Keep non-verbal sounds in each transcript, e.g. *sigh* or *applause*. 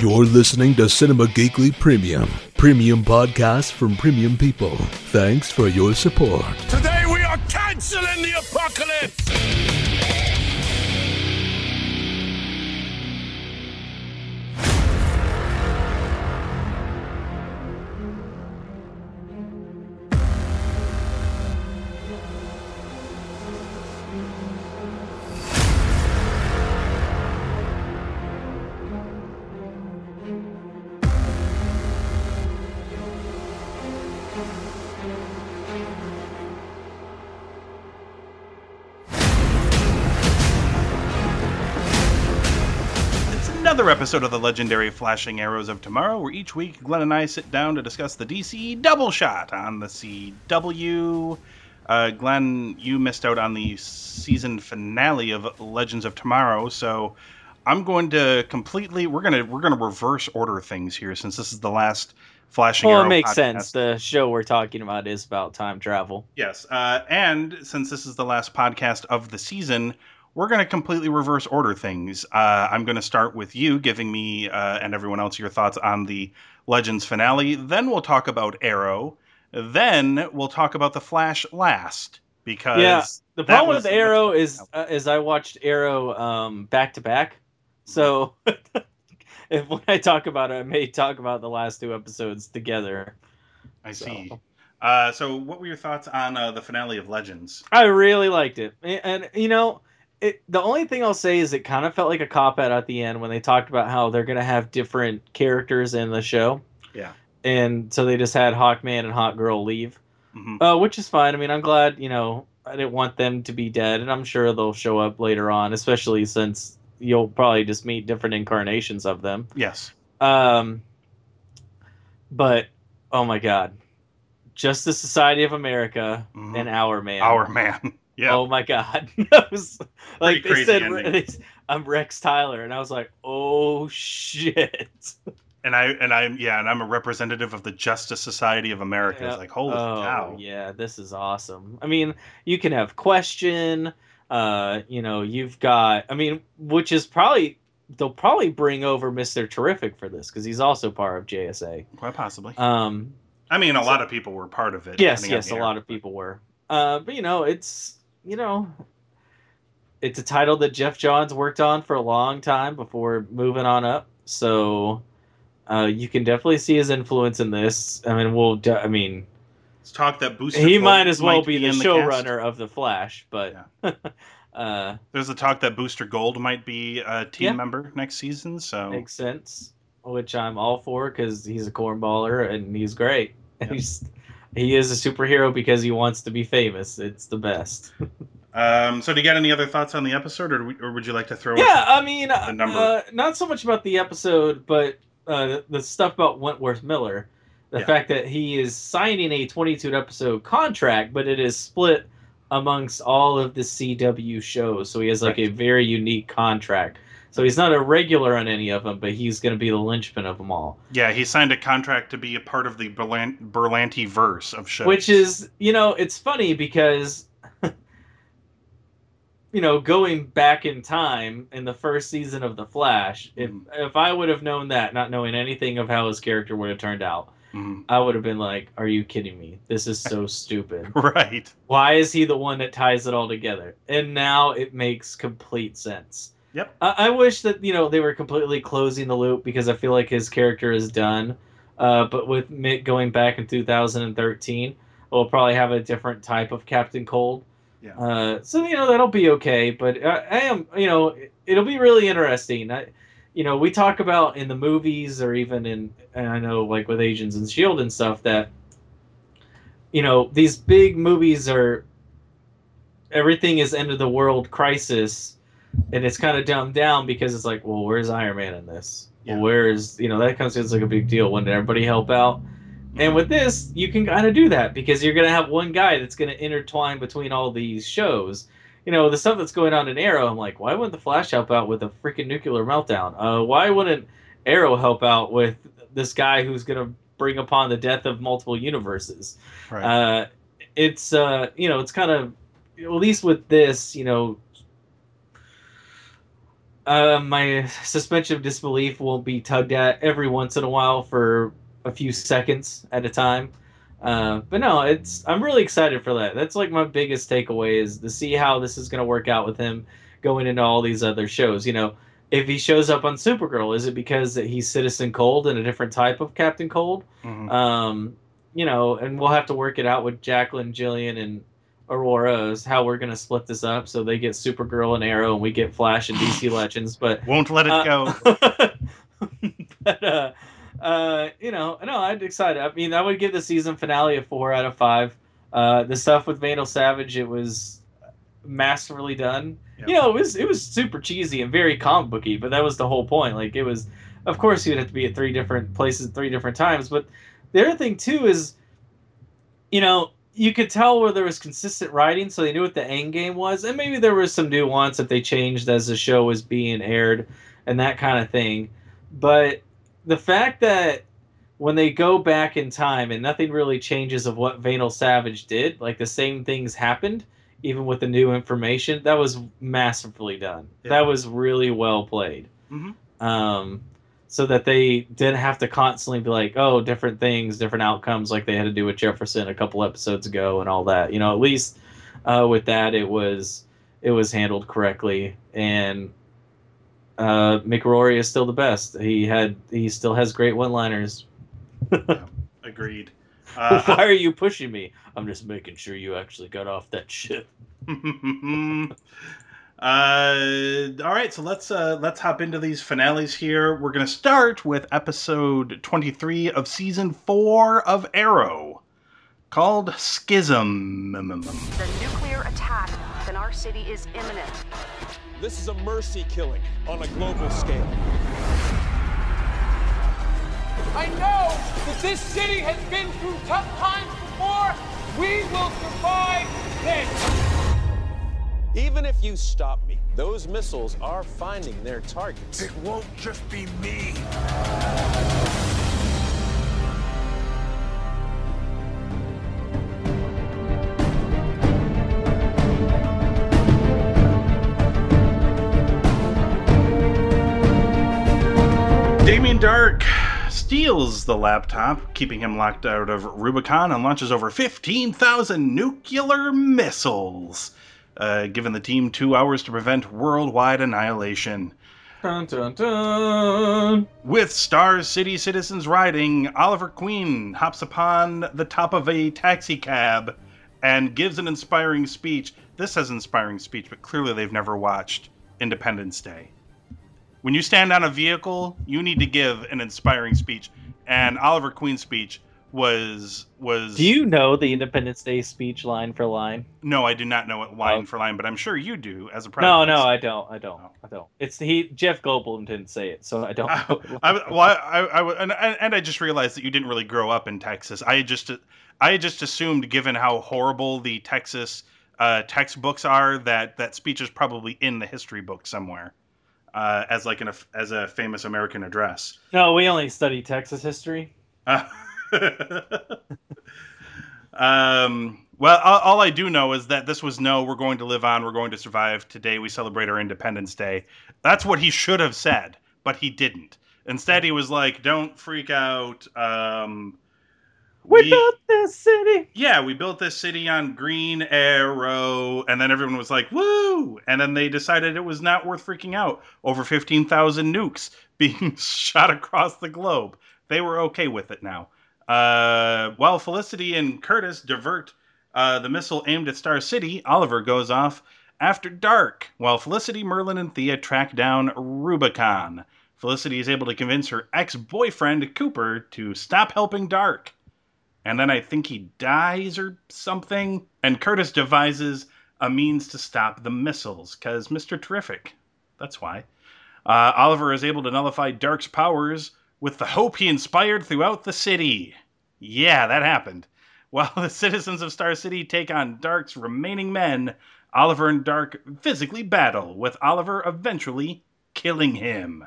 You're listening to Cinema Geekly Premium, premium podcast from premium people. Thanks for your support. Today we are canceling the apocalypse! Another episode of the legendary Flashing Arrows of Tomorrow, where each week Glenn and I sit down to discuss the DC double shot on the CW. Uh, Glenn, you missed out on the season finale of Legends of Tomorrow, so I'm going to completely we're gonna we're gonna reverse order things here since this is the last Flashing Arrows. Well, it makes podcast. sense. The show we're talking about is about time travel. Yes, uh, and since this is the last podcast of the season, we're going to completely reverse order things. Uh, I'm going to start with you giving me uh, and everyone else your thoughts on the Legends finale. Then we'll talk about Arrow. Then we'll talk about the Flash last because Yeah, The problem with Arrow is uh, is I watched Arrow um, back to back, so *laughs* if when I talk about it, I may talk about the last two episodes together. I so. see. Uh, so, what were your thoughts on uh, the finale of Legends? I really liked it, and, and you know, it. The only thing I'll say is it kind of felt like a cop out at the end when they talked about how they're gonna have different characters in the show. Yeah. And so they just had Hawkman and Hawkgirl leave. Mhm. Uh, which is fine. I mean, I'm glad, you know, I didn't want them to be dead, and I'm sure they'll show up later on, especially since you'll probably just meet different incarnations of them. Yes. Um, but oh my god, Justice Society of America Mhm. and Hourman. Our man. Yeah. Oh my god, *laughs* that was like Pretty they said. *laughs* I'm Rex Tyler, and I was like, oh shit. and I and I'm yeah, and I'm a representative of the Justice Society of America. Yeah. It's like holy oh, cow. Yeah, this is awesome. I mean, you can have question. Uh, you know, you've got. I mean, which is probably they'll probably bring over Mister Terrific for this because he's also part of JSA. Quite possibly. Um, I mean, a lot of people were part of it. yes, yes, a lot of people were. Uh, but you know, it's you know, it's a title that Geoff Johns worked on for a long time before moving on up. So. Uh, you can definitely see his influence in this. I mean, we'll. de- I mean, It's talk that Booster. he Gold might as well might be the in showrunner of the Flash, but *laughs* uh, There's the talk that Booster Gold might be a team Yeah. member next season. So makes sense. Which I'm all for because he's a cornballer and he's great. And *laughs* Yeah. he's he is a superhero because he wants to be famous. It's the best. um, so do you got any other thoughts on the episode, or, or would you like to throw? yeah, I mean, The number. uh, not so much about the episode, but uh, the stuff about Wentworth Miller. The Yeah. fact that he is signing a 22 episode contract, but it is split amongst all of the CW shows. So he has like Right. a very unique contract. So he's not a regular on any of them, but he's going to be the linchpin of them all. Yeah, he signed a contract to be a part of the Berlant- Berlanti verse of shows. Which is, you know, it's funny because, *laughs* you know, going back in time in the first season of The Flash, if Mhm. if I would have known that, not knowing anything of how his character would have turned out, Mhm. I would have been like, "Are you kidding me? This is so *laughs* stupid. right. Why is he the one that ties it all together?" And now it makes complete sense. Yep. I, I wish that you know they were completely closing the loop because I feel like his character is done. Uh, but with Mick going back in 2013, we'll probably have a different type of Captain Cold. Yeah. Uh, so you know that'll be okay. But I, I am, you know, it'll be really interesting. I, you know, we talk about in the movies or even in, and I know like with Agents and Shield and stuff that, you know, these big movies are. Everything is end of the world crisis, and it's kind of dumbed down because it's like, well, where's Iron Man in this? Yeah. Well, where's you know that comes as like a big deal. When did everybody help out? And with this, you can kind of do that because you're going to have one guy that's going to intertwine between all these shows. You know, the stuff that's going on in Arrow, I'm like, why wouldn't the Flash help out with a freaking nuclear meltdown? Uh, why wouldn't Arrow help out with this guy who's going to bring upon the death of multiple universes? Right. Uh, it's, uh, you know, it's kind of, at least with this, you know, uh, my suspension of disbelief won't be tugged at every once in a while for a few seconds at a time. Uh, but no, it's I'm really excited for that. That's like my biggest takeaway is to see how this is going to work out with him going into all these other shows. You know, if he shows up on Supergirl, is it because that he's Citizen Cold and a different type of Captain Cold? Mhm. Um, you know, and we'll have to work it out with Jacqueline, Jillian, and Aurora is how we're going to split this up. So they get Supergirl and Arrow, and we get Flash and DC *laughs* Legends. But Won't let it uh, go. *laughs* but uh, uh, you know, no, I'm excited. I mean, I would give the season finale a four out of five. Uh, the stuff with Vandal Savage, it was masterfully done. Yep. You know, it was it was super cheesy and very comic booky, but that was the whole point. Like it was, of course, you'd have to be at three different places, at three different times. But the other thing too is, you know, you could tell where there was consistent writing, so they knew what the end game was, and maybe there was some nuance that they changed as the show was being aired and that kind of thing. But the fact that when they go back in time and nothing really changes of what Vandal Savage did, like the same things happened, even with the new information, that was masterfully done. Yeah. That was really well played. Mhm. Um, so that they didn't have to constantly be like, oh, different things, different outcomes, like they had to do with Jefferson a couple episodes ago and all that. You know, at least uh, with that, it was it was handled correctly, and uh, Mick Rory is still the best. He had he still has great one-liners. Agreed. Uh, *laughs* Why are you pushing me? I'm just making sure you actually got off that ship. *laughs* uh, all right, so let's uh, let's hop into these finales here. We're gonna start with episode twenty three of season four of Arrow, called Schism. The nuclear attack in our city is imminent. This is a mercy killing on a global scale. I know that this city has been through tough times before. We will survive this. Even if you stop me, those missiles are finding their targets. It won't just be me. Damien Darhk steals the laptop, keeping him locked out of Rubicon, and launches over 15,000 nuclear missiles, uh, giving the team two hours to prevent worldwide annihilation. Dun, dun, dun. With Star City citizens riding, Oliver Queen hops upon the top of a taxi cab and gives an inspiring speech. This says inspiring speech, but clearly they've never watched Independence Day. When you stand on a vehicle, you need to give an inspiring speech, and Oliver Queen's speech was was. Do you know the Independence Day speech line for line? No, I do not know it line Oh. for line, but I'm sure you do as a president. no, no I don't. I don't. I don't. It's he. Jeff Goldblum didn't say it, so I don't. *laughs* I. I, well, I, I, I- and, and I just realized that you didn't really grow up in Texas. I just, I just assumed, given how horrible the Texas uh, textbooks are, that that speech is probably in the history book somewhere, uh, as like an as a famous American address. no, we only study Texas history. Uh, *laughs* *laughs* um, well, all, all I do know is that this was no, we're going to live on, we're going to survive. Today we celebrate our Independence Day. That's what he should have said, but he didn't. Instead, he was like, "Don't freak out." Um, We, We- built this city. yeah, we built this city on Green Arrow, and then everyone was like, "Woo!" And then they decided it was not worth freaking out over fifteen thousand nukes *laughs* being shot across the globe. They were okay with it now. Uh, while Felicity and Curtis divert uh, the missile aimed at Star City, Oliver goes off after Darhk. While Felicity, Merlyn, and Thea track down Rubicon, Felicity is able to convince her ex-boyfriend Cooper to stop helping Darhk and then I think he dies or something. And Curtis devises a means to stop the missiles, because Mr. Terrific. That's why. Uh, Oliver is able to nullify Darhk's powers with the hope he inspired throughout the city. Yeah, that happened. *laughs* While the citizens of Star City take on Darhk's remaining men, Oliver and Dark physically battle, with Oliver eventually killing him.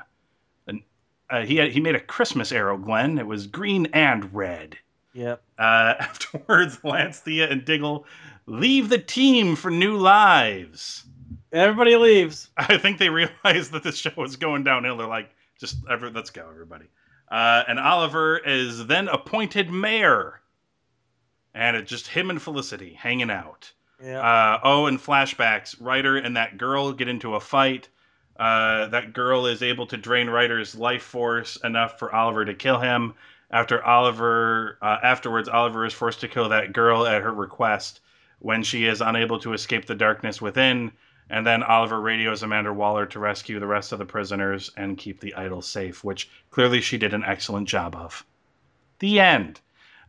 And, uh, he, had, he made a Christmas arrow, Glenn. It was green and red. Yep. Uh, *laughs* afterwards, Lance, Thea, and Diggle leave the team for new lives. Everybody leaves. I think they realized that this show was going downhill. They're like, just every, let's go, everybody. Uh, and Oliver is then appointed mayor. And it's just him and Felicity hanging out. Yeah. Uh, oh, and flashbacks. Ryder and that girl get into a fight. Uh, that girl is able to drain Ryder's life force enough for Oliver to kill him. After Oliver, uh, afterwards, Oliver is forced to kill that girl at her request when she is unable to escape the darkness within. And then Oliver radios Amanda Waller to rescue the rest of the prisoners and keep the idol safe, which clearly she did an excellent job of. The end.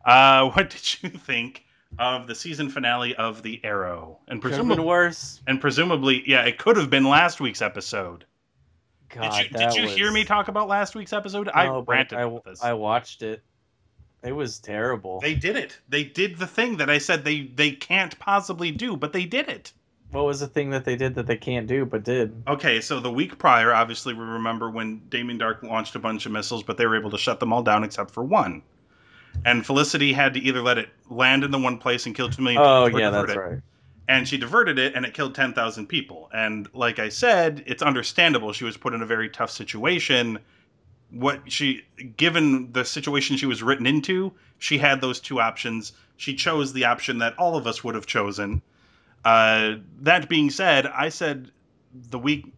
Uh, *laughs* what did you think of the season finale of The Arrow? And Could have been presumably, worse. and presumably, yeah, it could have been last week's episode. God, did you, did you hear me talk about last week's episode? I No, but ranted I, about this. I watched it. It was terrible. They did it. They did the thing that I said they they can't possibly do, but they did it. What was the thing that they did that they can't do but did? Okay, so the week prior, obviously, we remember when Damien Darhk launched a bunch of missiles, but they were able to shut them all down except for one. And Felicity had to either let it land in the one place and kill two million. people, oh, or yeah, that's it. right. And she diverted it, and it killed ten thousand people. And like I said, it's understandable. She was put in a very tough situation. What she, given the situation she was written into, she had those two options. She chose the option that all of us would have chosen. Uh, that being said, I said the week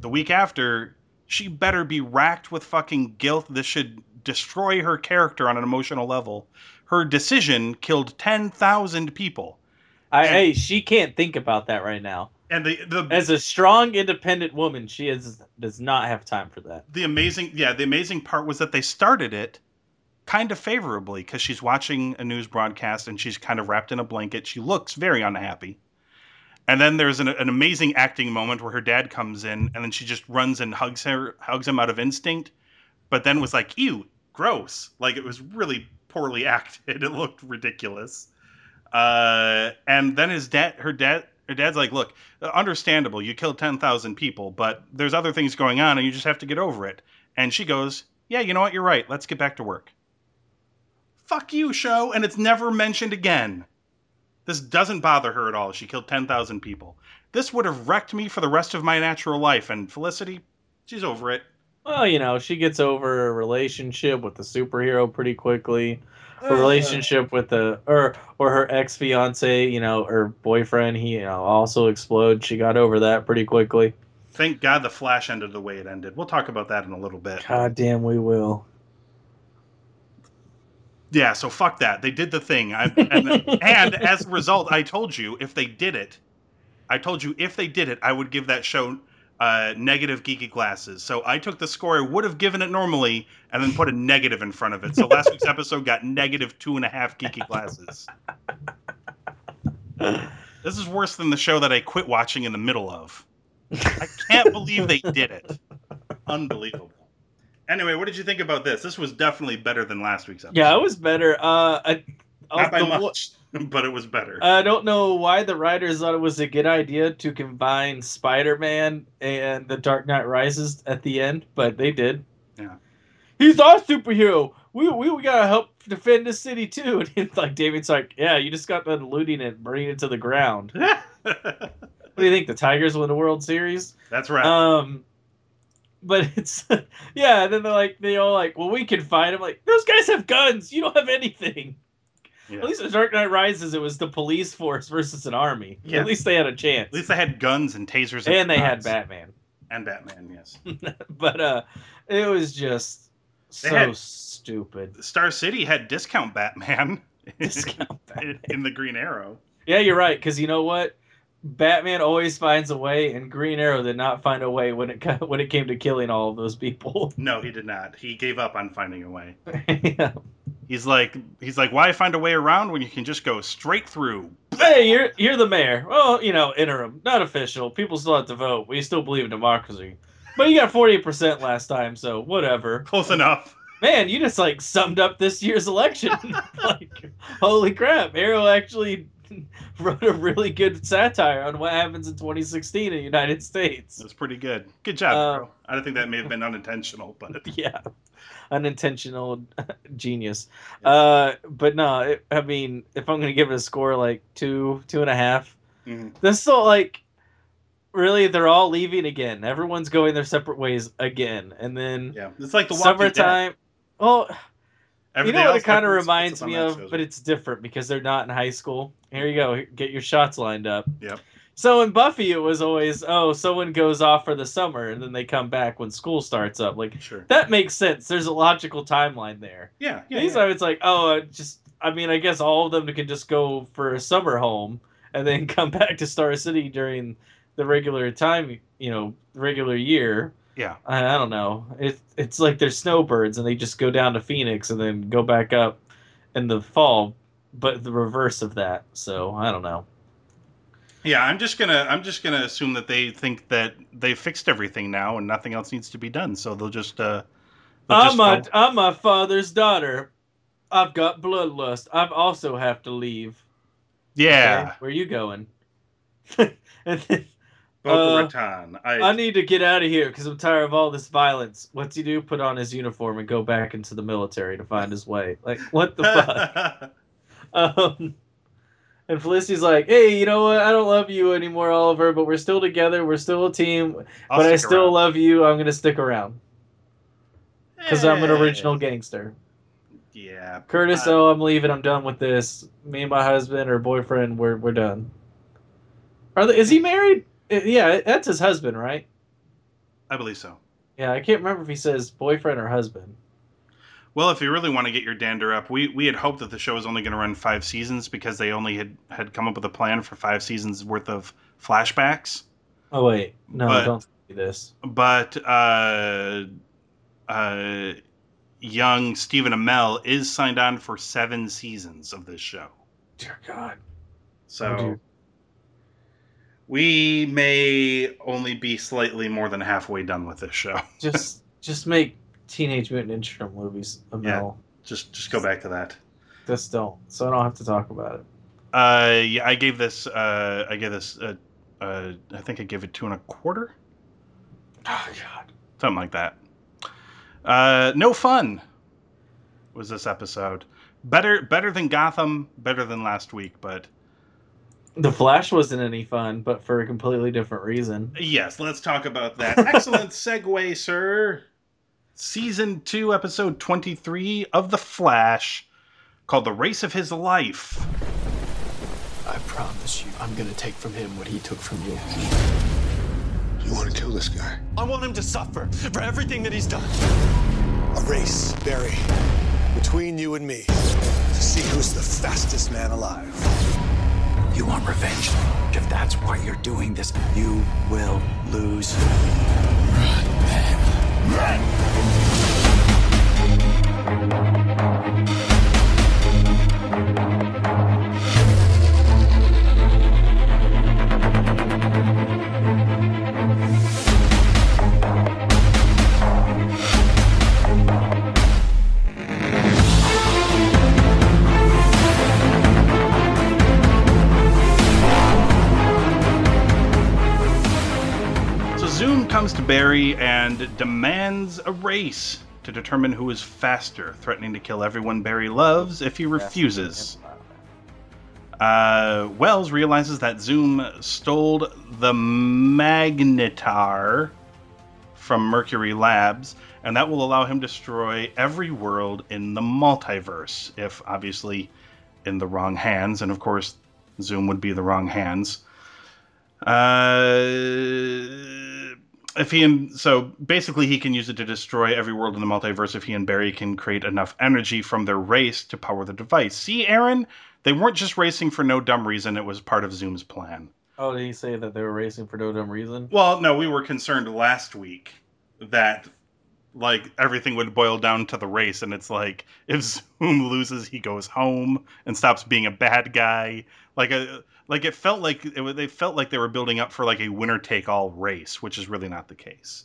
the week after, she better be racked with fucking guilt. This should destroy her character on an emotional level. Her decision killed 10,000 people. I, And- hey, she can't think about that right now. And the, the As a strong, independent woman, she is does not have time for that. the amazing yeah, the amazing part was that they started it kind of favorably because she's watching a news broadcast and she's kind of wrapped in a blanket. She looks very unhappy. And then there's an, an amazing acting moment where her dad comes in and then she just runs and hugs her, hugs him out of instinct, but then was like, "Ew, gross!" Like it was really poorly *laughs* acted. It looked ridiculous. Uh, and then his dad, her dad, her dad's like, "Look, understandable. You killed ten thousand people, but there's other things going on, and you just have to get over it." And she goes, "Yeah, you know what? You're right. Let's get back to work." Fuck you, show, and it's never mentioned again. This doesn't bother her at all. She killed 10,000 people. This would have wrecked me for the rest of my natural life, and Felicity, she's over it. Well, you know, she gets over a relationship with the superhero pretty quickly. A relationship with the or or her ex fiance, you know, her boyfriend, he you know also explodes. She got over that pretty quickly. Thank God the Flash ended the way it ended. We'll talk about that in a little bit. God damn, we will. Yeah, so fuck that. They did the thing. I, and, *laughs* and as a result, I told you if they did it, I told you if they did it, I would give that show uh, negative geeky glasses. So I took the score I would have given it normally and then put a negative in front of it. So last week's episode got negative two and a half geeky glasses. This is worse than the show that I quit watching in the middle of. I can't believe they did it. Unbelievable. Anyway, what did you think about this? This was definitely better than last week's episode. Yeah, it was better. Uh, I, Not by the much, *laughs* but it was better. I don't know why the writers thought it was a good idea to combine Spider-Man and The Dark Knight Rises at the end, but they did. Yeah. He's our superhero. We, we, we gotta help defend the city too. *laughs* And it's like David's like, yeah, you just got done looting it, burning it to the ground. *laughs* What do you think? The Tigers win the World Series? That's right. Um, but *laughs* it's yeah. And then they're like, they all like, well, we can fight him. Like those guys have guns. You don't have anything. Yeah. At least in Dark Knight Rises, it was the police force versus an army. Yeah. At least they had a chance. At least they had guns and tasers, and they had. Batman. and Batman. Yes, *laughs* but uh, it was just They so had- stupid. Star City had discount Batman *laughs* Discount Batman. in the Green Arrow. Yeah, you're right. Because you know what? Batman always finds a way, and Green Arrow did not find a way when it when it came to killing all of those people. *laughs* No, he did not. He gave up on finding a way. yeah. He's like, he's like, why find a way around when you can just go straight through? Hey, you're you're the mayor. Well, you know, interim, not official. People still have to vote. We still believe in democracy. But you got forty percent last time, so whatever. Close enough. Man, you just like summed up this year's election. *laughs* like, holy crap! Arrow actually *laughs* wrote a really good satire on what happens in 2016 in the United States. That's pretty good. Good job, Uh, bro. I don't think that may have been unintentional, but *laughs* yeah unintentional *laughs* genius uh but no it, i mean if i'm gonna give it a score like two two and a half Mhm. is still like really they're all leaving again. Everyone's going their separate ways again, and then Yeah, it's like the Walking Dead. summertime. You know what it kind of reminds me of, but it's different because they're not in high school. Here you go, get your shots lined up. Yep. So in Buffy, it was always oh, someone goes off for the summer and then they come back when school starts up. Like Sure. that makes sense. There's a logical timeline there. Yeah, yeah. These yeah. are it's like oh, just I mean I guess all of them can just go for a summer home and then *laughs* come back to Star City during the regular time, you know, regular year. Yeah. I, I don't know. It's it's like they're snowbirds and they just go down to Phoenix and then go back up in the fall, but the reverse of that. So I don't know. Yeah, I'm just gonna I'm just gonna assume that they think that they fixed everything now and nothing else needs to be done. So they'll just uh they'll I'm just my go- I'm my father's daughter. I've got bloodlust. I've also have to leave. Yeah. Okay, where you going? *laughs* and then, Boca Uh, Raton. I, I need to get out of here because I'm tired of all this violence. What's he do? Put on his uniform and go back into the military to find his way. Like what the fuck? *laughs* Um, and Felicity's like, "Hey, you know what? I don't love you anymore, Oliver, but we're still together. We're still a team. I'll but I still around. love you. I'm gonna stick around because I'm an original gangster." Yeah. Curtis, Uh, oh, I'm leaving. I'm done with this. Me and my husband or boyfriend, we're we're done. Are they, is he married? Yeah, that's his husband, right? I believe so. Yeah, I can't remember if he says boyfriend or husband. Well, if you really want to get your dander up, we, we had hoped that the show was only going to run five seasons because they only had, had come up with a plan for five seasons worth of flashbacks. Oh wait, no, But- don't do this. But uh, uh, young Stephen Amell is signed on for seven seasons of this show. Dear God. So Oh. We may only be slightly more than halfway done with this show. *laughs* Just just make Teenage Mutant Ninja Turtle movies. Amell. Just just go back to that. Just don't. So I don't have to talk about it. Uh, yeah, I gave this. Uh, I gave this. Uh, uh, I think I gave it two and a quarter, Oh God. something like that. Uh, no fun was this episode. Better, better than Gotham. Better than last week, but The Flash wasn't any fun, but for a completely different reason. yes, let's talk about that. Excellent *laughs* segue, sir. Season two, episode twenty-three of The Flash, called "The Race of His Life." I promise you, I'm gonna take from him what he took from you. You want to kill this guy? I want him to suffer for everything that he's done. A race, Barry, between you and me, to see who's the fastest man alive. You want revenge? If that's why you're doing this, you will lose. So Barry and demands a race to determine who is faster, threatening to kill everyone Barry loves if he refuses. Uh, Wells realizes that Zoom stole the Magnetar from Mercury Labs, and that will allow him to destroy every world in the multiverse, if obviously in the wrong hands, and of course, Zoom would be the wrong hands. Uh, if he and so basically he can use it to destroy every world in the multiverse if he and Barry can create enough energy from their race to power the device. See, Aaron, they weren't just racing for no dumb reason; it was part of Zoom's plan. Oh, did he say that they were racing for no dumb reason? Well, no, we were concerned last week that like everything would boil down to the race, and it's like if *laughs* Zoom loses, he goes home and stops being a bad guy. Like a like it felt like it, they felt like they were building up for like a winner take all race, which is really not the case.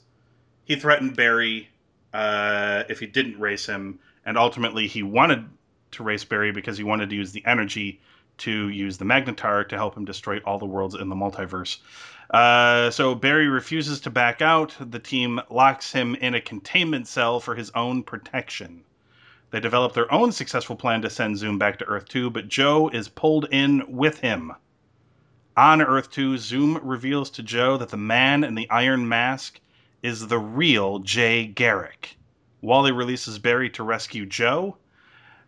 He threatened Barry uh, if he didn't race him, and ultimately he wanted to race Barry because he wanted to use the energy to use the Magnetar to help him destroy all the worlds in the multiverse. Uh, so Barry refuses to back out. The team locks him in a containment cell for his own protection. They develop their own successful plan to send Zoom back to Earth 2, but Joe is pulled in with him. On Earth 2, Zoom reveals to Joe that the man in the iron mask is the real Jay Garrick. Wally releases Barry to rescue Joe.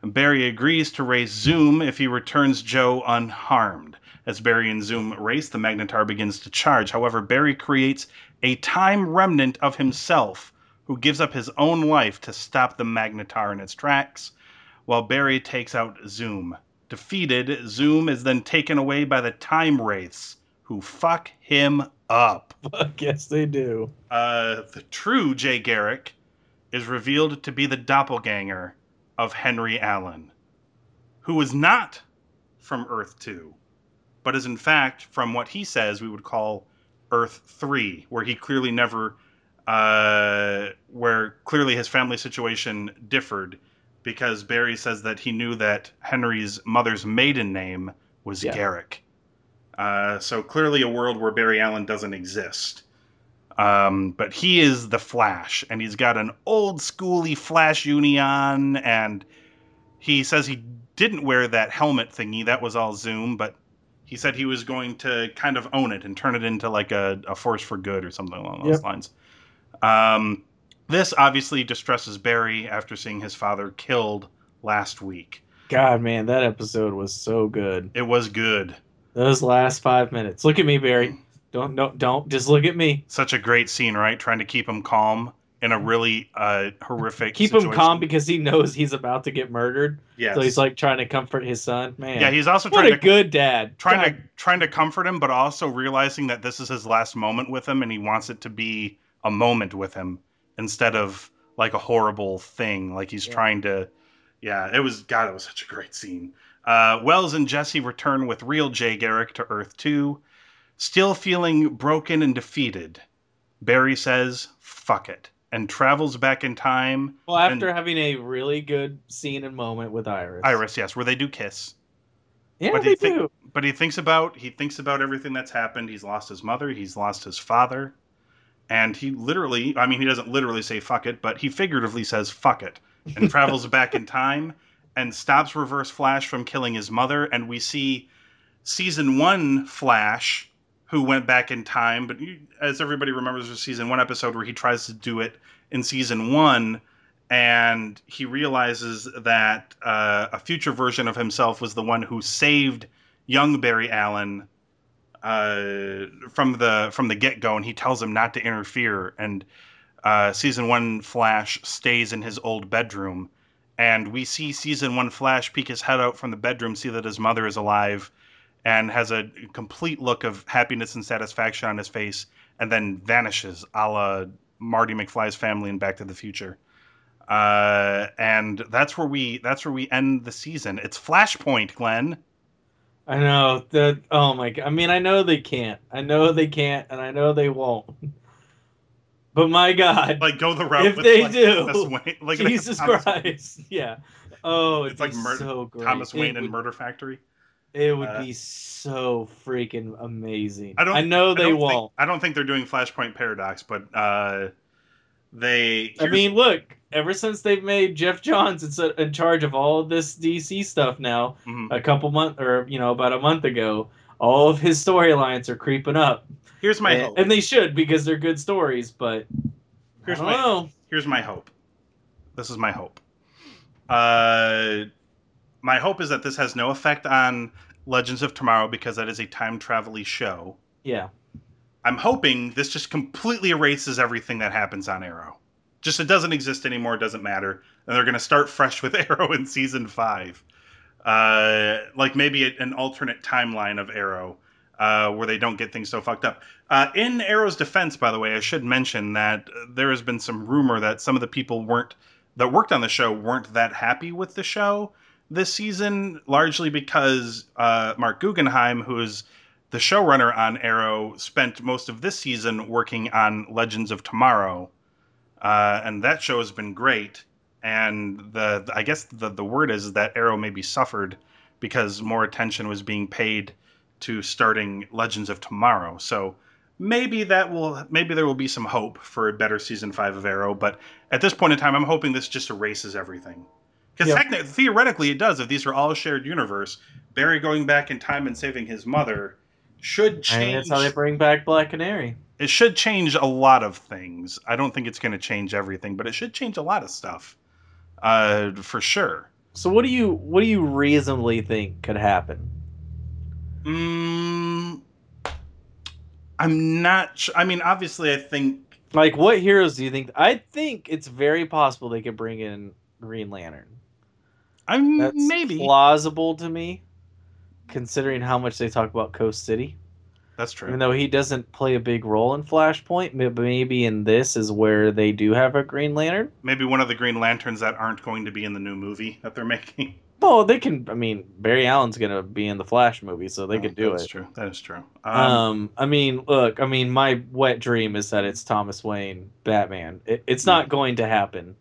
Barry agrees to race Zoom if he returns Joe unharmed. As Barry and Zoom race, the Magnetar begins to charge. However, Barry creates a time remnant of himself who gives up his own life to stop the Magnetar in its tracks, while Barry takes out Zoom. Defeated, Zoom is then taken away by the Time Wraiths, who fuck him up. Fuck *laughs* yes, they do. Uh, the true Jay Garrick is revealed to be the doppelganger of Henry Allen, who is not from Earth 2, but is in fact from what he says we would call Earth 3, where he clearly never, uh, where clearly his family situation differed because Barry says that he knew that Henry's mother's maiden name was Yeah. Garrick. Uh, so clearly a world where Barry Allen doesn't exist. Um, but he is the Flash, and he's got an old schooly Flash uni on, and he says he didn't wear that helmet thingy. That was all Zoom, but he said he was going to kind of own it and turn it into like a, a force for good or something along those Yep. lines. Um, this obviously distresses Barry after seeing his father killed last week. God, man, that episode was so good. It was good. Those last five minutes. Look at me, Barry. Don't don't don't just look at me. Such a great scene, right? Trying to keep him calm in a really uh, horrific. Keep him calm because he knows he's about to get murdered. Yeah. So he's like trying to comfort his son. Man. Yeah, he's also what trying a to good dad. trying God, to trying to comfort him, but also realizing that this is his last moment with him, and he wants it to be a moment with him instead of like a horrible thing. Like he's Yeah. trying to. Yeah, it was God. It was such a great scene. Uh, Wells and Jesse return with real Jay Garrick to Earth Two, still feeling broken and defeated. Barry says, "Fuck it," and travels back in time. Well, after and- having a really good scene and moment with Iris. Iris, yes, where they do kiss. Yeah, do they think- do. but he thinks about he thinks about everything that's happened. He's lost his mother, he's lost his father, and he literally, I mean, he doesn't literally say fuck it, but he figuratively says fuck it and travels *laughs* back in time and stops Reverse Flash from killing his mother. And we see season one Flash who went back in time, but you, as everybody remembers, there's a season one episode where he tries to do it in season one. And he realizes that uh, a future version of himself was the one who saved young Barry Allen uh, from the from the get go, and he tells him not to interfere. And uh, season one Flash stays in his old bedroom, and we see season one Flash peek his head out from the bedroom, see that his mother is alive, and has a complete look of happiness and satisfaction on his face, and then vanishes, a la Marty McFly's family in Back to the Future. Uh, and that's where we that's where we end the season. It's Flashpoint, Glenn. I know that. Oh my god! I mean, I know they can't. I know they can't, and I know they won't. But my God, Like go the route If with they like, do, Thomas Wayne. Like Jesus Christ! *laughs* Yeah. Oh, It's like like mur- so great. Thomas Wayne and Murder Factory. It would Uh, be so freaking amazing. I don't. I know I they think- won't. I don't think they're doing Flashpoint Paradox, but uh, they. I mean, look. Ever since they've made Geoff Johns in, in charge of all of this DC stuff now, Mhm. a couple months or you know about a month ago, all of his storylines are creeping up, here's my and, hope. and they should because they're good stories. But Here's I my don't know. here's my hope. This is my hope. Uh, my hope is that this has no effect on Legends of Tomorrow because that is a time travel show. Yeah. I'm hoping this just completely erases everything that happens on Arrow. Just it doesn't exist anymore, doesn't matter. And they're going to start fresh with *laughs* Arrow in season five. Uh, like maybe a- an alternate timeline of Arrow uh, where they don't get things so fucked up. Uh, in Arrow's defense, by the way, I should mention that there has been some rumor that some of the people weren't that worked on the show weren't that happy with the show this season, largely because uh, Marc Guggenheim, who is the showrunner on Arrow, spent most of this season working on Legends of Tomorrow, uh, and that show has been great. And the, I guess the the word is that Arrow maybe suffered because more attention was being paid to starting Legends of Tomorrow. So maybe that will maybe there will be some hope for a better season five of Arrow. But at this point in time, I'm hoping this just erases everything. Because Yep. technically, theoretically, it does. If these are all shared universe, Barry going back in time and saving his mother should change. that's how they bring back Black Canary. It should change a lot of things. I don't think it's going to change everything, but it should change a lot of stuff, uh, for sure. So what do you what do you reasonably think could happen? Mm, I'm not. Sh- I mean, obviously, I think Like what heroes do you think? I think it's very possible they could bring in Green Lantern. I'm That's maybe plausible to me, considering how much they talk about Coast City. That's true. Even though he doesn't play a big role in Flashpoint, maybe in this is where they do have a Green Lantern. maybe one of the Green Lanterns that aren't going to be in the new movie that they're *laughs* making. Well, they can. I mean, Barry Allen's gonna be in the Flash movie, so they Oh, could do That's it. That's true. That is true. Um, Um, I mean, look, I mean, my wet dream is that it's Thomas Wayne Batman. It, it's not going to happen.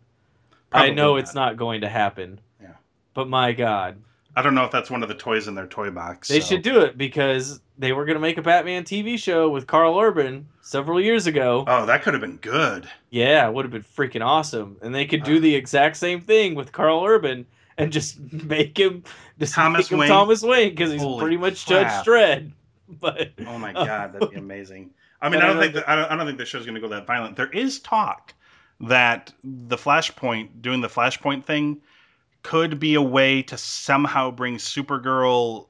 I know not. it's not going to happen. Yeah. But my God, I don't know if that's one of the toys in their toy box. they so- should do it because they were going to make a Batman TV show with Karl Urban several years ago. Oh, that could have been good. Yeah, it would have been freaking awesome. And they could do Uh. the exact same thing with Karl Urban and just *laughs* make him just Thomas make him Wayne? Thomas Wayne because he's Holy pretty much crap. Judge Dredd. *laughs* But Oh my god, that'd be *laughs* amazing. I mean, I I don't think know that, I don't, I don't think the show's going to go that violent. There is talk that the Flashpoint doing the Flashpoint thing could be a way to somehow bring Supergirl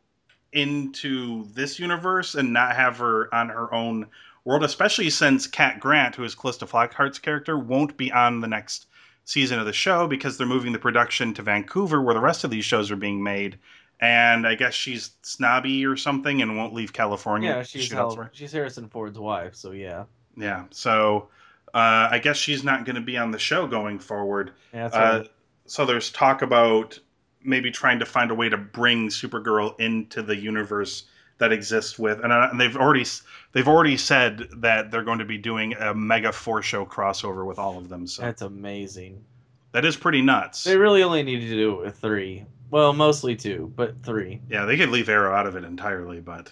into this universe and not have her on her own world, especially since Cat Grant, who is Calista Flockhart's character, won't be on the next season of the show because they're moving the production to Vancouver, where the rest of these shows are being made. And I guess she's snobby or something and won't leave California. yeah, she's she's Harrison Ford's wife, so yeah. Yeah. So uh, I guess she's not going to be on the show going forward. Yeah, that's Uh, right. So there's talk about maybe trying to find a way to bring Supergirl into the universe that exists with, and, uh, and they've already they've already said that they're going to be doing a mega four show crossover with all of them. So That's amazing. that is pretty nuts. They really only needed to do it with three. Well, mostly two, but three. Yeah, they could leave Arrow out of it entirely, but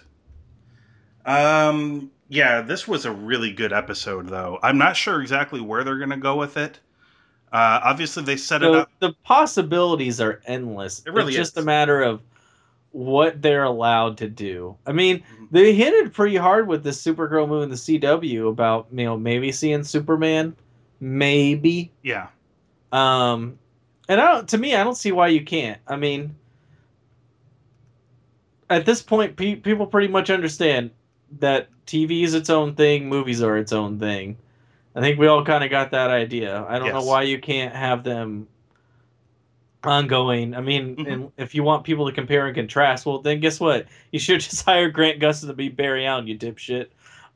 um yeah, this was a really good episode though. I'm not sure exactly where they're going to go with it. Uh obviously they set it up the possibilities are endless. It really it's just is. a matter of what they're allowed to do. I mean, Mm-hmm. they hinted pretty hard with this Supergirl move in the CW about you know maybe seeing Superman, maybe. yeah. Um, and I don't. To me, I don't see why you can't. I mean, at this point, pe- people pretty much understand that TV is its own thing, movies are its own thing. I think we all kind of got that idea. I don't know why you can't have them ongoing. I mean, Mhm. and if you want people to compare and contrast, well, then guess what? You should *laughs* just hire Grant Gustin to be Barry Allen, you dipshit.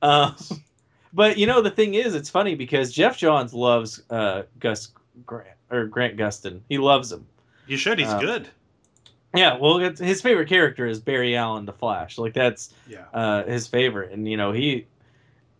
Uh, *laughs* but you know, the thing is, it's funny because Geoff Johns loves uh, Gus Grant or Grant Gustin. He loves him. You should. He's Uh, good. Yeah, well, it's, his favorite character is Barry Allen, the Flash. Like that's Yeah. uh, his favorite, and you know he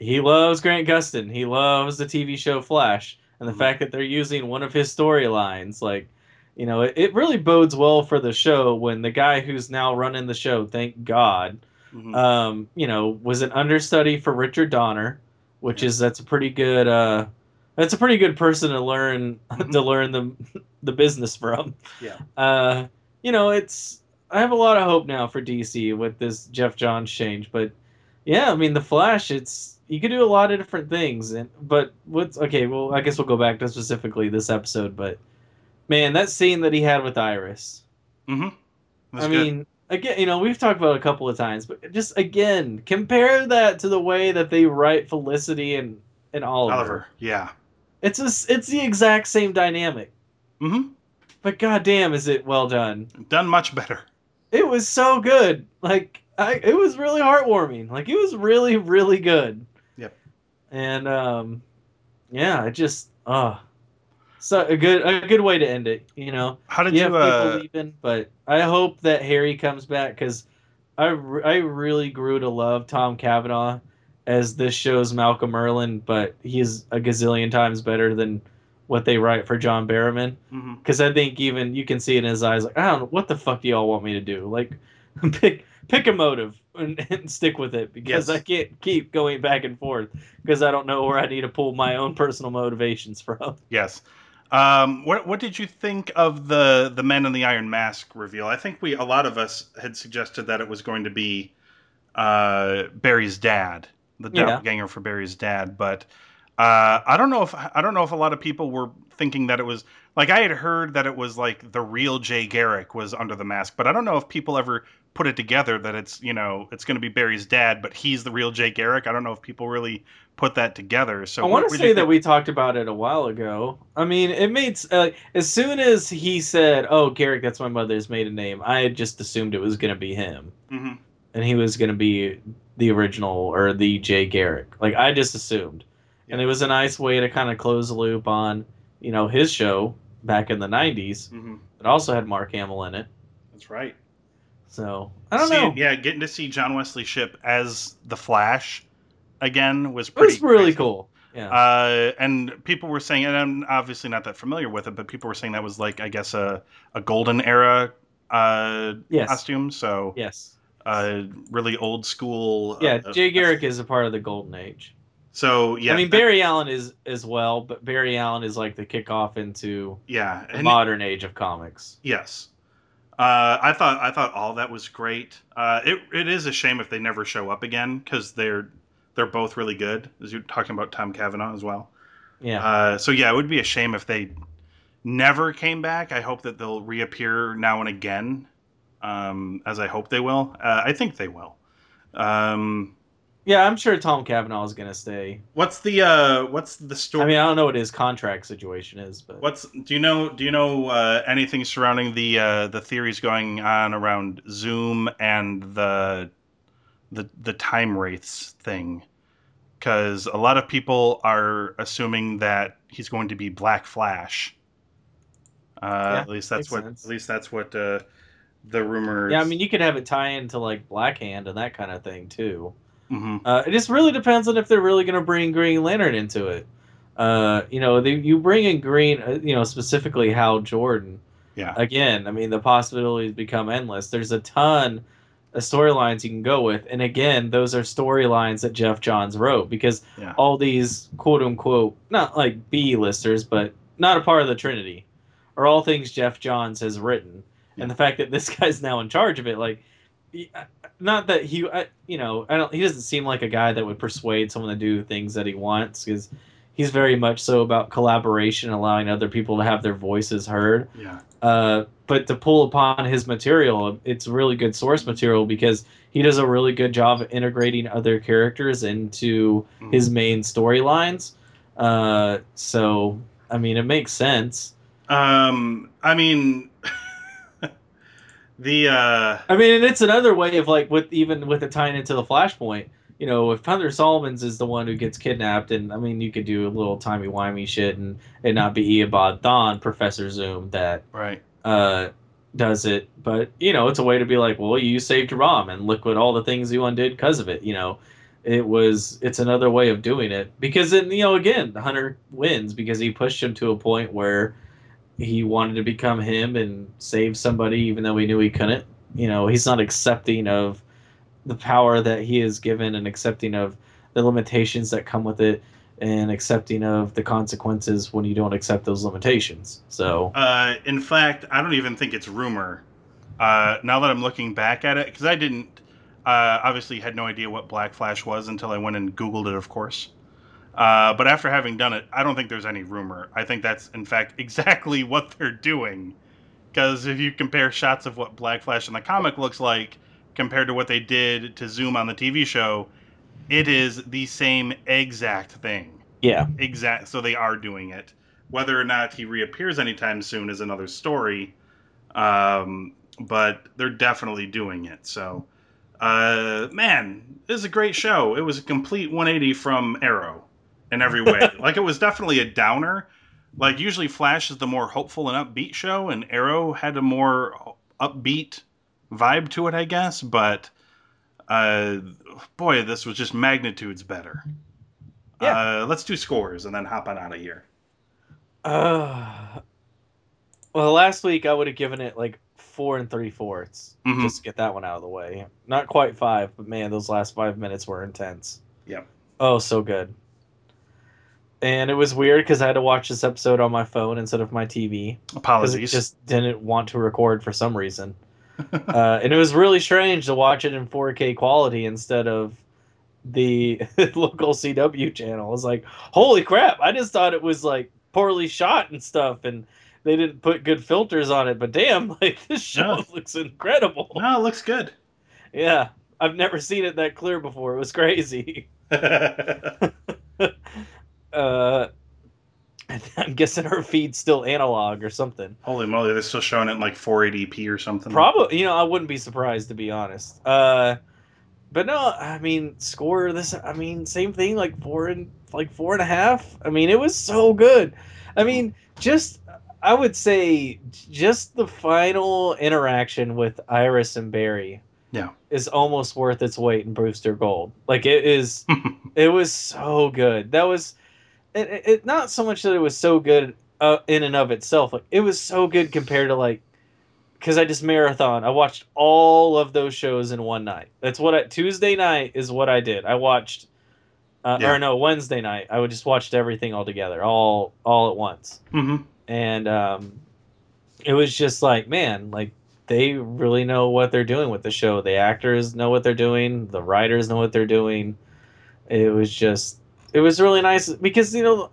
he loves Grant Gustin. He loves the TV show Flash, and the Mhm. fact that they're using one of his storylines, like you know, it, it really bodes well for the show when the guy who's now running the show, thank God, Mhm. um, you know, was an understudy for Richard Donner, which Yeah. is that's a pretty good uh, that's a pretty good person to learn Mhm. *laughs* to learn the the business from. Yeah. Uh, you know, it's I have a lot of hope now for DC with this Geoff Johns change, but yeah, I mean the Flash, it's you could do a lot of different things, and but what's okay? Well, I guess we'll go back to specifically this episode, but man, that scene that he had with Iris. Mm-hmm. I mean, again, you know, we've talked about it a couple of times, but just again, compare that to the way that they write Felicity and and Oliver. Oliver. Yeah. It's a, it's the exact same dynamic, Mm-hmm. but goddamn, is it well done? Done much better. It was so good. Like I, it was really heartwarming. Like it was really, really good. And um, yeah, I just uh, so a good a good way to end it. You know, How did you you? Uh, leaving, but I hope that Harry comes back because I, re- I really grew to love Tom Cavanagh as this show's Malcolm Merlyn, but he's a gazillion times better than what they write for John Barrowman. Because I think even you can see it in his eyes, like I don't know what the fuck do y'all want me to do? Like *laughs* pick pick a motive and, *laughs* and stick with it because Yes. I can't keep going back and forth because I don't know where I need to pull my own personal motivations from. *laughs* Yes. Um, what what did you think of the the Men in the Iron Mask reveal? I think we a lot of us had suggested that it was going to be uh, Barry's dad, the Yeah. doppelganger for Barry's dad. But uh, I don't know if I don't know if a lot of people were thinking that it was like I had heard that it was like the real Jay Garrick was under the mask, but I don't know if people ever put it together that it's you know it's going to be Barry's dad, but he's the real Jay Garrick. I don't know if people really put that together. So I want to say that we talked about it a while ago. I mean, it made uh, as soon as he said, "Oh, Garrick, that's my mother's maiden name," I had just assumed it was going to be him, Mhm. and he was going to be the original or the Jay Garrick. Like I just assumed, and it was a nice way to kind of close the loop on you know his show back in the '90s. Mhm. It also had Mark Hamill in it, That's right. So I don't Seeing- know. Yeah, getting to see John Wesley Shipp as the Flash again was It pretty was really crazy. cool. Yeah. Uh, and people were saying, and I'm obviously not that familiar with it, but people were saying that was like, I guess, a, a golden era uh, Yes. costume. So, yes. uh, really old school. Yeah, uh, Jay Garrick is a part of the golden age. So, yeah. I mean that- Barry Allen is as well, but Barry Allen is like the kickoff into yeah. the modern age of comics. Yes. Uh, I thought I thought all that was great. Uh, it it is a shame if they never show up again because they're they're both really good. As you're talking about Tom Cavanagh as well. Yeah. Uh, so yeah, it would be a shame if they never came back. I hope that they'll reappear now and again, um, as I hope they will. Uh, I think they will. Um, yeah, I'm sure Tom Cavanagh is gonna stay. what's the uh, what's the story? I mean, I don't know what his contract situation is, but What's do you know? Do you know uh, anything surrounding the uh, the theories going on around Zoom and the the the time wraiths thing? Because a lot of people are assuming that he's going to be Black Flash. Uh, Yeah, at least that's what sense. at least that's what uh, the rumors. yeah, I mean, you could have it tie into like Black Hand and that kind of thing too. Mhm. Uh, it just really depends on if they're really gonna bring Green Lantern into it. Uh, you know, they, you bring in Green, uh, you know, specifically Hal Jordan. yeah, again, I mean, the possibilities become endless. There's a ton of storylines you can go with, and again, those are storylines that Geoff Johns wrote because Yeah. all these quote unquote not like B listers, but not a part of the Trinity, are all things Geoff Johns has written, and the fact that this *laughs* guy's now in charge of it, like. Not that he, I, you know, I don't. He doesn't seem like a guy that would persuade someone to do things that he wants because he's very much so about collaboration, allowing other people to have their voices heard. yeah, Uh, but to pull upon his material, it's really good source material because he does a really good job of integrating other characters into Mhm. his main storylines. Uh, so, I mean, it makes sense. Um, I mean, the uh, I mean, and it's another way of like with even with the tying into the Flashpoint. You know, if Hunter Zolomon's is the one who gets kidnapped, and I mean, you could do a little timey wimey shit and it not be Eobard Thawne, Professor Zoom, that right. uh, does it. But you know, it's a way to be like, well, you saved your mom, and look what all the things you undid because of it. You know, it was it's another way of doing it because then you know again, the Hunter wins because he pushed him to a point where he wanted to become him and save somebody, even though he knew he couldn't. You know, he's not accepting of the power that he is given and accepting of the limitations that come with it and accepting of the consequences when you don't accept those limitations. So Uh, in fact, I don't even think it's rumor. Uh, now that I'm looking back at it, because I didn't, uh, obviously had no idea what Black Flash was until I went and Googled it, of course. Uh, but after having done it, I don't think there's any rumor. I think that's, in fact, *laughs* exactly what they're doing. Because if you compare shots of what Black Flash in the comic looks like compared to what they did to Zoom on the TV show, it is the same exact thing. yeah. Exact. So they are doing it. Whether or not he reappears anytime soon is another story. Um, but they're definitely doing it. So, uh, man, this is a great show. It was a complete 180 from Arrow in every way. *laughs* like it was definitely a downer. Like usually Flash is the more hopeful and upbeat show, and Arrow had a more upbeat vibe to it, I guess. But uh, boy, this was just magnitudes better. Yeah. Uh, let's do scores and then hop on out of here. Uh, well, last week I would have given it like four and three fourths Mhm. just to get that one out of the way. Not quite five, but man, those last five minutes were intense. Yep. Oh, so good. And it was weird because I had to watch this episode on my phone instead of my TV because it Apologies. just didn't want to record for some reason. *laughs* uh, and it was really strange to watch it in 4K quality instead of the *laughs* local CW channel. I was like, holy crap! I just thought it was like poorly shot and stuff, and they didn't put good filters on it. But damn, *laughs* like this show Yeah. looks incredible. No, it looks good. Yeah, I've never seen it that clear before. It was crazy. Uh, *laughs* I'm guessing her feed's still analog or something. Holy moly, they're still showing it in like 480p or something. Probably, you know, I wouldn't be surprised to be honest. Uh, but no, I mean, score this. I mean, same thing, like four and like four and a half. I mean, it was so good. I mean, just I would say just the final interaction with Iris and Barry Yeah. is almost worth its weight in Booster Gold. Like it is, *laughs* it was so good. That was it, it, it- not so much that it was so good uh, in and of itself. Like it was so good compared to like because I just marathon. I watched all of those shows in one night. That's what I Tuesday night is what I did. I watched, uh, Yeah. or no Wednesday night. I would just watched everything all together, all all at once hmm and um, it was just like man like they really know what they're doing with the show the actors know what they're doing the writers know what they're doing it was just it was really nice because you know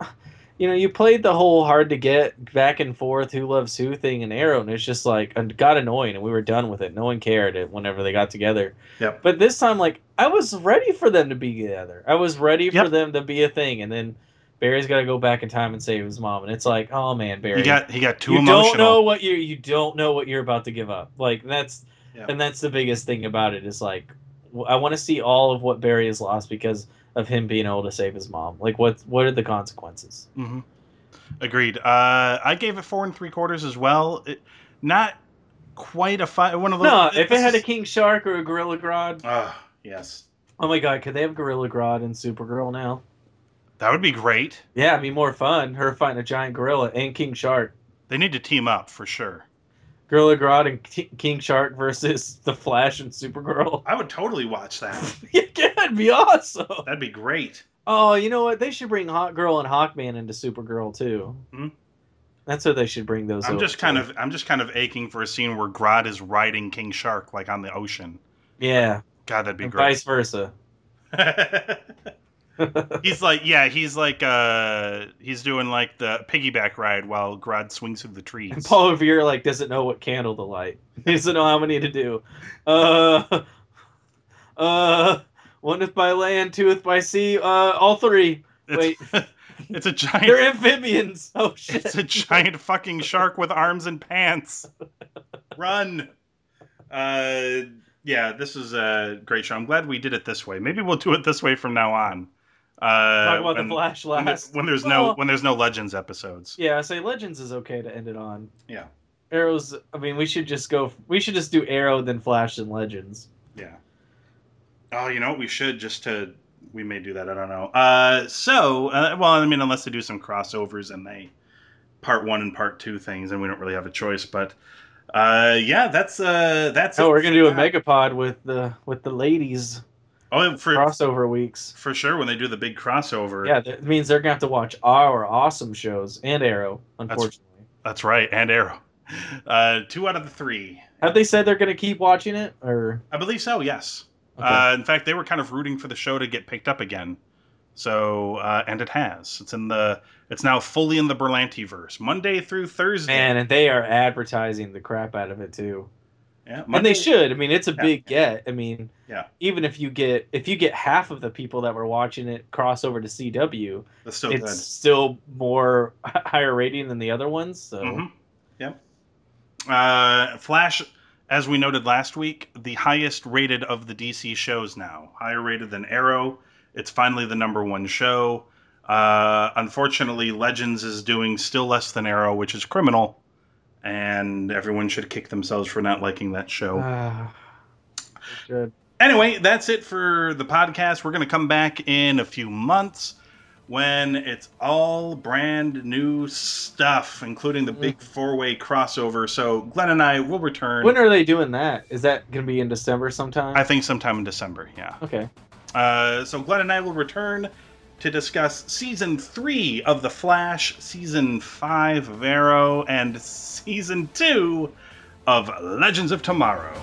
you know you played the whole hard to get back and forth who loves who thing and arrow and it's just like it got annoying and we were done with it no one cared it whenever they got together Yep. but this time like i was ready for them to be together i was ready for them to be a thing and then barry's got to go back in time and save his mom and it's like oh man barry He got he got too you emotional. don't know what you you don't know what you're about to give up. Like that's Yeah. and that's the biggest thing about it is like i want to see all of what Barry has lost because of him being able to save his mom. Like what what are the consequences? hmm Agreed. Uh, I gave it four and three quarters as well. It, not quite a five. One of those. No, if it had a King Shark or a Gorilla Grodd, Ah, yes, oh my god, could they have Gorilla Grodd and Supergirl now? that would be great. Yeah, it'd be more fun. Her fighting a giant gorilla and King Shark. They need to team up for sure. Gorilla Grodd and Ki- King Shark versus *laughs* the Flash and Supergirl. I would totally watch that. *laughs* yeah, it'd be awesome. That'd be great. Oh, you know what? They should bring Hawkgirl and Hawkman into Supergirl too. Hmm? That's what they should bring those. I'm just kind to. of I'm just kind of aching for a scene where Grodd is riding King Shark like on the ocean. yeah, God, that'd be and great. vice versa. *laughs* he's like, yeah, he's like, uh, he's doing like the piggyback ride while Grodd swings through the trees. And Paul Revere like doesn't know what candle to light. *laughs* He doesn't know how many to do. Uh, uh, one if by land, two if by sea. Uh, all three. Wait, It's, *laughs* it's a giant. they're amphibians. Oh *laughs* shit! It's a giant fucking shark with arms and pants. Run. Uh, yeah, this is a great show. I'm glad we did it this way. Maybe we'll do it this way from now on. Uh, Talk about when, the Flash when, last. when there's no Well, when there's no Legends episodes. Yeah, I say Legends is okay to end it on. Yeah. Arrows. I mean, we should just go. We should just do Arrow then Flash and Legends. Yeah. Oh, you know what? We should just to. We may do that. I don't know. Uh, so, uh, well, I mean, unless they do some crossovers and they part one and part two things, and we don't really have a choice. But, uh, yeah, that's uh, that's. Oh, it we're gonna do a megapod with the with the ladies Oh, for crossover weeks. for sure when they do the big crossover. Yeah, that means they're gonna have to watch our awesome shows and Arrow. Unfortunately, that's right. And Arrow. Uh, two out of the three. have they said they're gonna keep watching it or? I believe so. Yes. Okay. Uh, in fact, they were kind of rooting for the show to get picked up again. So, uh, and it has. It's in the. It's now fully in the Berlanti verse, Monday through Thursday. Man, and they are advertising the crap out of it too. Yeah, And they should. I mean, it's a Yeah. big get. I mean, Yeah. even if you get if you get half of the people that were watching it cross over to CW, That's still it's good. still more higher rating than the other ones. So Mhm. Yep. Uh, Flash, as we noted last week, the highest rated of the DC shows now. Higher rated than Arrow. It's finally the number one show. Uh, unfortunately, Legends is doing still less than Arrow, which is criminal. And everyone should kick themselves for not liking that show. Should. Anyway, that's it for the podcast. We're going to come back in a few months when it's all brand new stuff, including the big four way crossover. So Glenn and I will return. When are they doing that? Is that going to be in December sometime? I think sometime in December, yeah. okay. Uh, so Glenn and I will return to discuss season three of The Flash, season five of Arrow, and season two of Legends of Tomorrow.